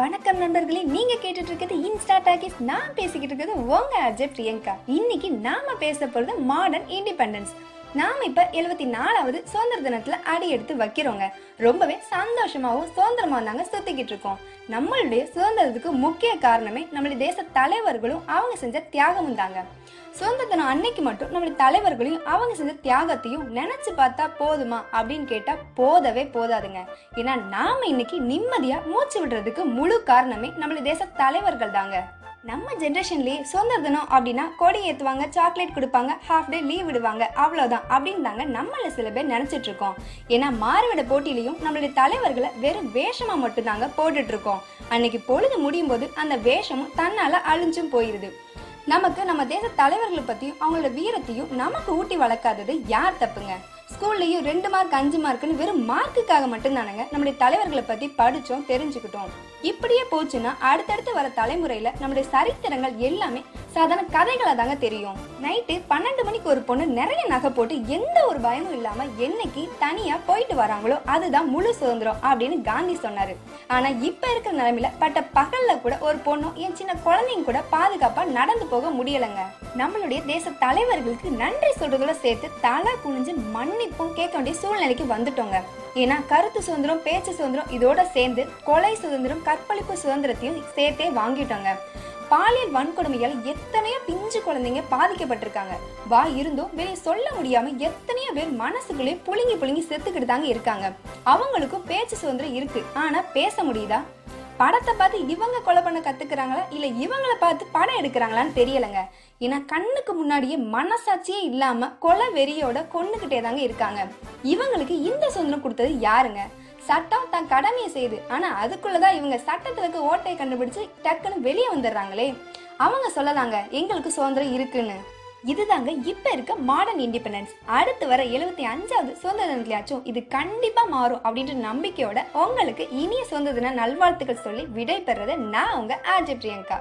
வணக்கம் நண்பர்களே நீங்க கேட்டுட்டு இருக்கிறது இன்ஸ்டா டாக்கிஸ். நான் பேசிக்கிட்டு இருக்கிறது உங்க அஜய் பிரியங்கா. இன்னைக்கு நாம பேச போறது மாடர்ன் இண்டிபெண்டன்ஸ் நாம இப்ப எழுபத்தி நாலாவது சுதந்திர தினத்துல அடி எடுத்து வைக்கிறோங்க. ரொம்பவே சந்தோஷமாவும் சுதந்திரமாக தாங்க சுத்திக்கிட்டு இருக்கோம் நம்மளுடைய சுதந்திரத்துக்கு முக்கிய காரணமே நம்மளுடைய தேச தலைவர்களும் அவங்க செஞ்ச தியாகமும் தாங்க. சுதந்திர தினம் அன்னைக்கு மட்டும் நம்மளுடைய தலைவர்களையும் அவங்க செஞ்ச தியாகத்தையும் நினைச்சு பார்த்தா போதுமா அப்படின்னு கேட்டா போதவே போதாதுங்க. ஏன்னா நாம இன்னைக்கு நிம்மதியா மூச்சு விடுறதுக்கு முழு காரணமே நம்மளுடைய தேச தலைவர்கள் தாங்க. நம்ம ஜென்ரேஷன்லேயே சுதந்திர தினம் அப்படின்னா கொடி ஏற்றுவாங்க சாக்லேட் கொடுப்பாங்க ஹாஃப் டே லீவ் விடுவாங்க அவ்வளோதான் அப்படின்னு தாங்க நம்மள சில பேர் நினைச்சிட்டு இருக்கோம். ஏன்னா மாறுவிட போட்டியிலையும் நம்மளுடைய தலைவர்களை வெறும் வேஷமா மட்டும் தாங்க போட்டுட்டு இருக்கோம். அன்னைக்கு பொழுது முடியும் போது அந்த வேஷமும் தன்னால அழிஞ்சும் போயிருது. நமக்கு நம்ம தேச தலைவர்களை பற்றியும் அவங்களோட வீரத்தையும் நமக்கு ஊட்டி வளர்க்காதது யார் தப்புங்க? ஸ்கூல்லையும் ரெண்டு மார்க் அஞ்சு மார்க்னு வெறும் மார்க்குக்காக மட்டும்தானங்க. நம்முடைய தலைவர்களை பத்தி படிச்சோம் தெரிஞ்சுக்கிட்டோம். இப்படியே போச்சுன்னா அடுத்தடுத்து வர தலைமுறையில நம்முடைய சரித்திரங்கள் எல்லாமே சாதாரண கதைகளை தாங்க தெரியும். நைட்டு பன்னெண்டு மணிக்கு ஒரு பொண்ணு நிறைய நகை போட்டு எந்த ஒரு பயமும் இல்லாம என்னைக்கு தனியா போயிட்டு வராங்களோ அதுதான் முழு சுதந்திரம் அப்படின்னு காந்தி சொன்னாரு. ஆனா இப்ப இருக்கிற நிலைமையில பட்ட பகல்ல கூட ஒரு பொண்ணும் என் சின்ன குழந்தைங்க கூட பாதுகாப்பா நடந்து போக முடியலைங்க. நம்மளுடைய தேச தலைவர்களுக்கு நன்றி சொல்றதோட சேர்த்து தலை குனிஞ்சு மன்னிப்பும் கேட்க வேண்டிய சூழ்நிலைக்கு வந்துட்டோங்க. ஏன்னா கருத்து சுதந்திரம் பேச்சு சுதந்திரம் இதோட சேர்ந்து கொலை சுதந்திரம் கற்பழிப்பு சுதந்திரத்தையும் சேர்த்தே வாங்கிட்டோங்க. பாலியல் வன்கொடுமையால் எத்தனையோ பிஞ்சு குழந்தைங்க பாதிக்கப்பட்டிருக்காங்க. வா இருந்தும் வெளியே சொல்ல முடியாம எத்தனையோ பேர் மனசுக்குள்ளே புழுங்கி புழுங்கி செத்துக்கிட்டு தாங்க இருக்காங்க. அவங்களுக்கும் பேச்சு சுதந்திரம் இருக்கு. ஆனா பேச முடியுதா? படத்தை பார்த்து இவங்க கொலை பண்ண கத்துக்கிறாங்களா? இல்ல இவங்களை பார்த்து படம் எடுக்கிறாங்களான்னு தெரியலங்க. ஏன்னா கண்ணுக்கு முன்னாடியே மனசாட்சியே இல்லாம கொலை வெறியோட கொண்டுகிட்டே தாங்க இருக்காங்க. இவங்களுக்கு இந்த சுதந்திரம் கொடுத்தது யாருங்க? சட்டம் தன் கடமையை செய்யுது. ஆனா அதுக்குள்ளதான் இவங்க சட்டத்துல இருக்க ஓட்டையை கண்டுபிடிச்சு டக்குன்னு வெளியே வந்துடுறாங்களே. அவங்க சொல்லலாங்க எங்களுக்கு சுதந்திரம் இருக்குன்னு. இதுதாங்க இப்ப இருக்க மாடர்ன் இண்டிபெண்டன்ஸ் அடுத்து வர எழுபத்தி அஞ்சாவது சுதந்திர தினத்திலேயாச்சும் இது கண்டிப்பா மாறும் அப்படின்ற நம்பிக்கையோட உங்களுக்கு இனிய சுதந்திர தின நல்வாழ்த்துக்கள் சொல்லி விடைபெறது நான் உங்க ஆர்ஜே பிரியங்கா.